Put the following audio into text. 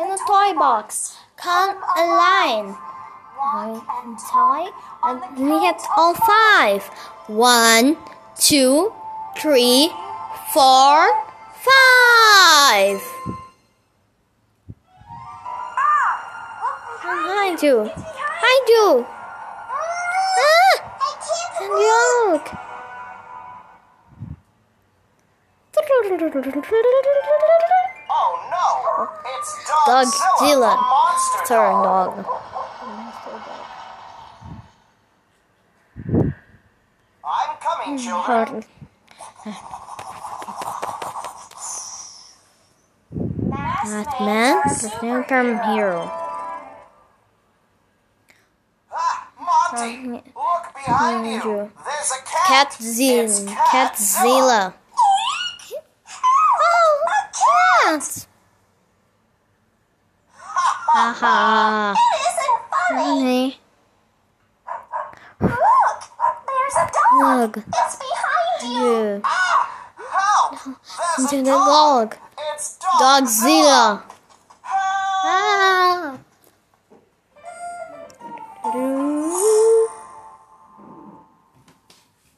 in a toy box. Count a line. One toy, and we get all five. One, two, three, four, five. Behind you. Behind you. Ah! Look. Oh no! It's Dogzilla. Dogzilla, the monster Turn dog. dog. I'm coming, children. Batman, the Phantom Hero. Ah, Monty, look behind you. you. There's a cat. Catzilla. Catzilla. Catzilla. Oh, cat! Haha. It isn't funny. Look, there's a dog. Look. It's behind you. you. Help! There's a dog. dog. It's Dogzilla. Dogzilla.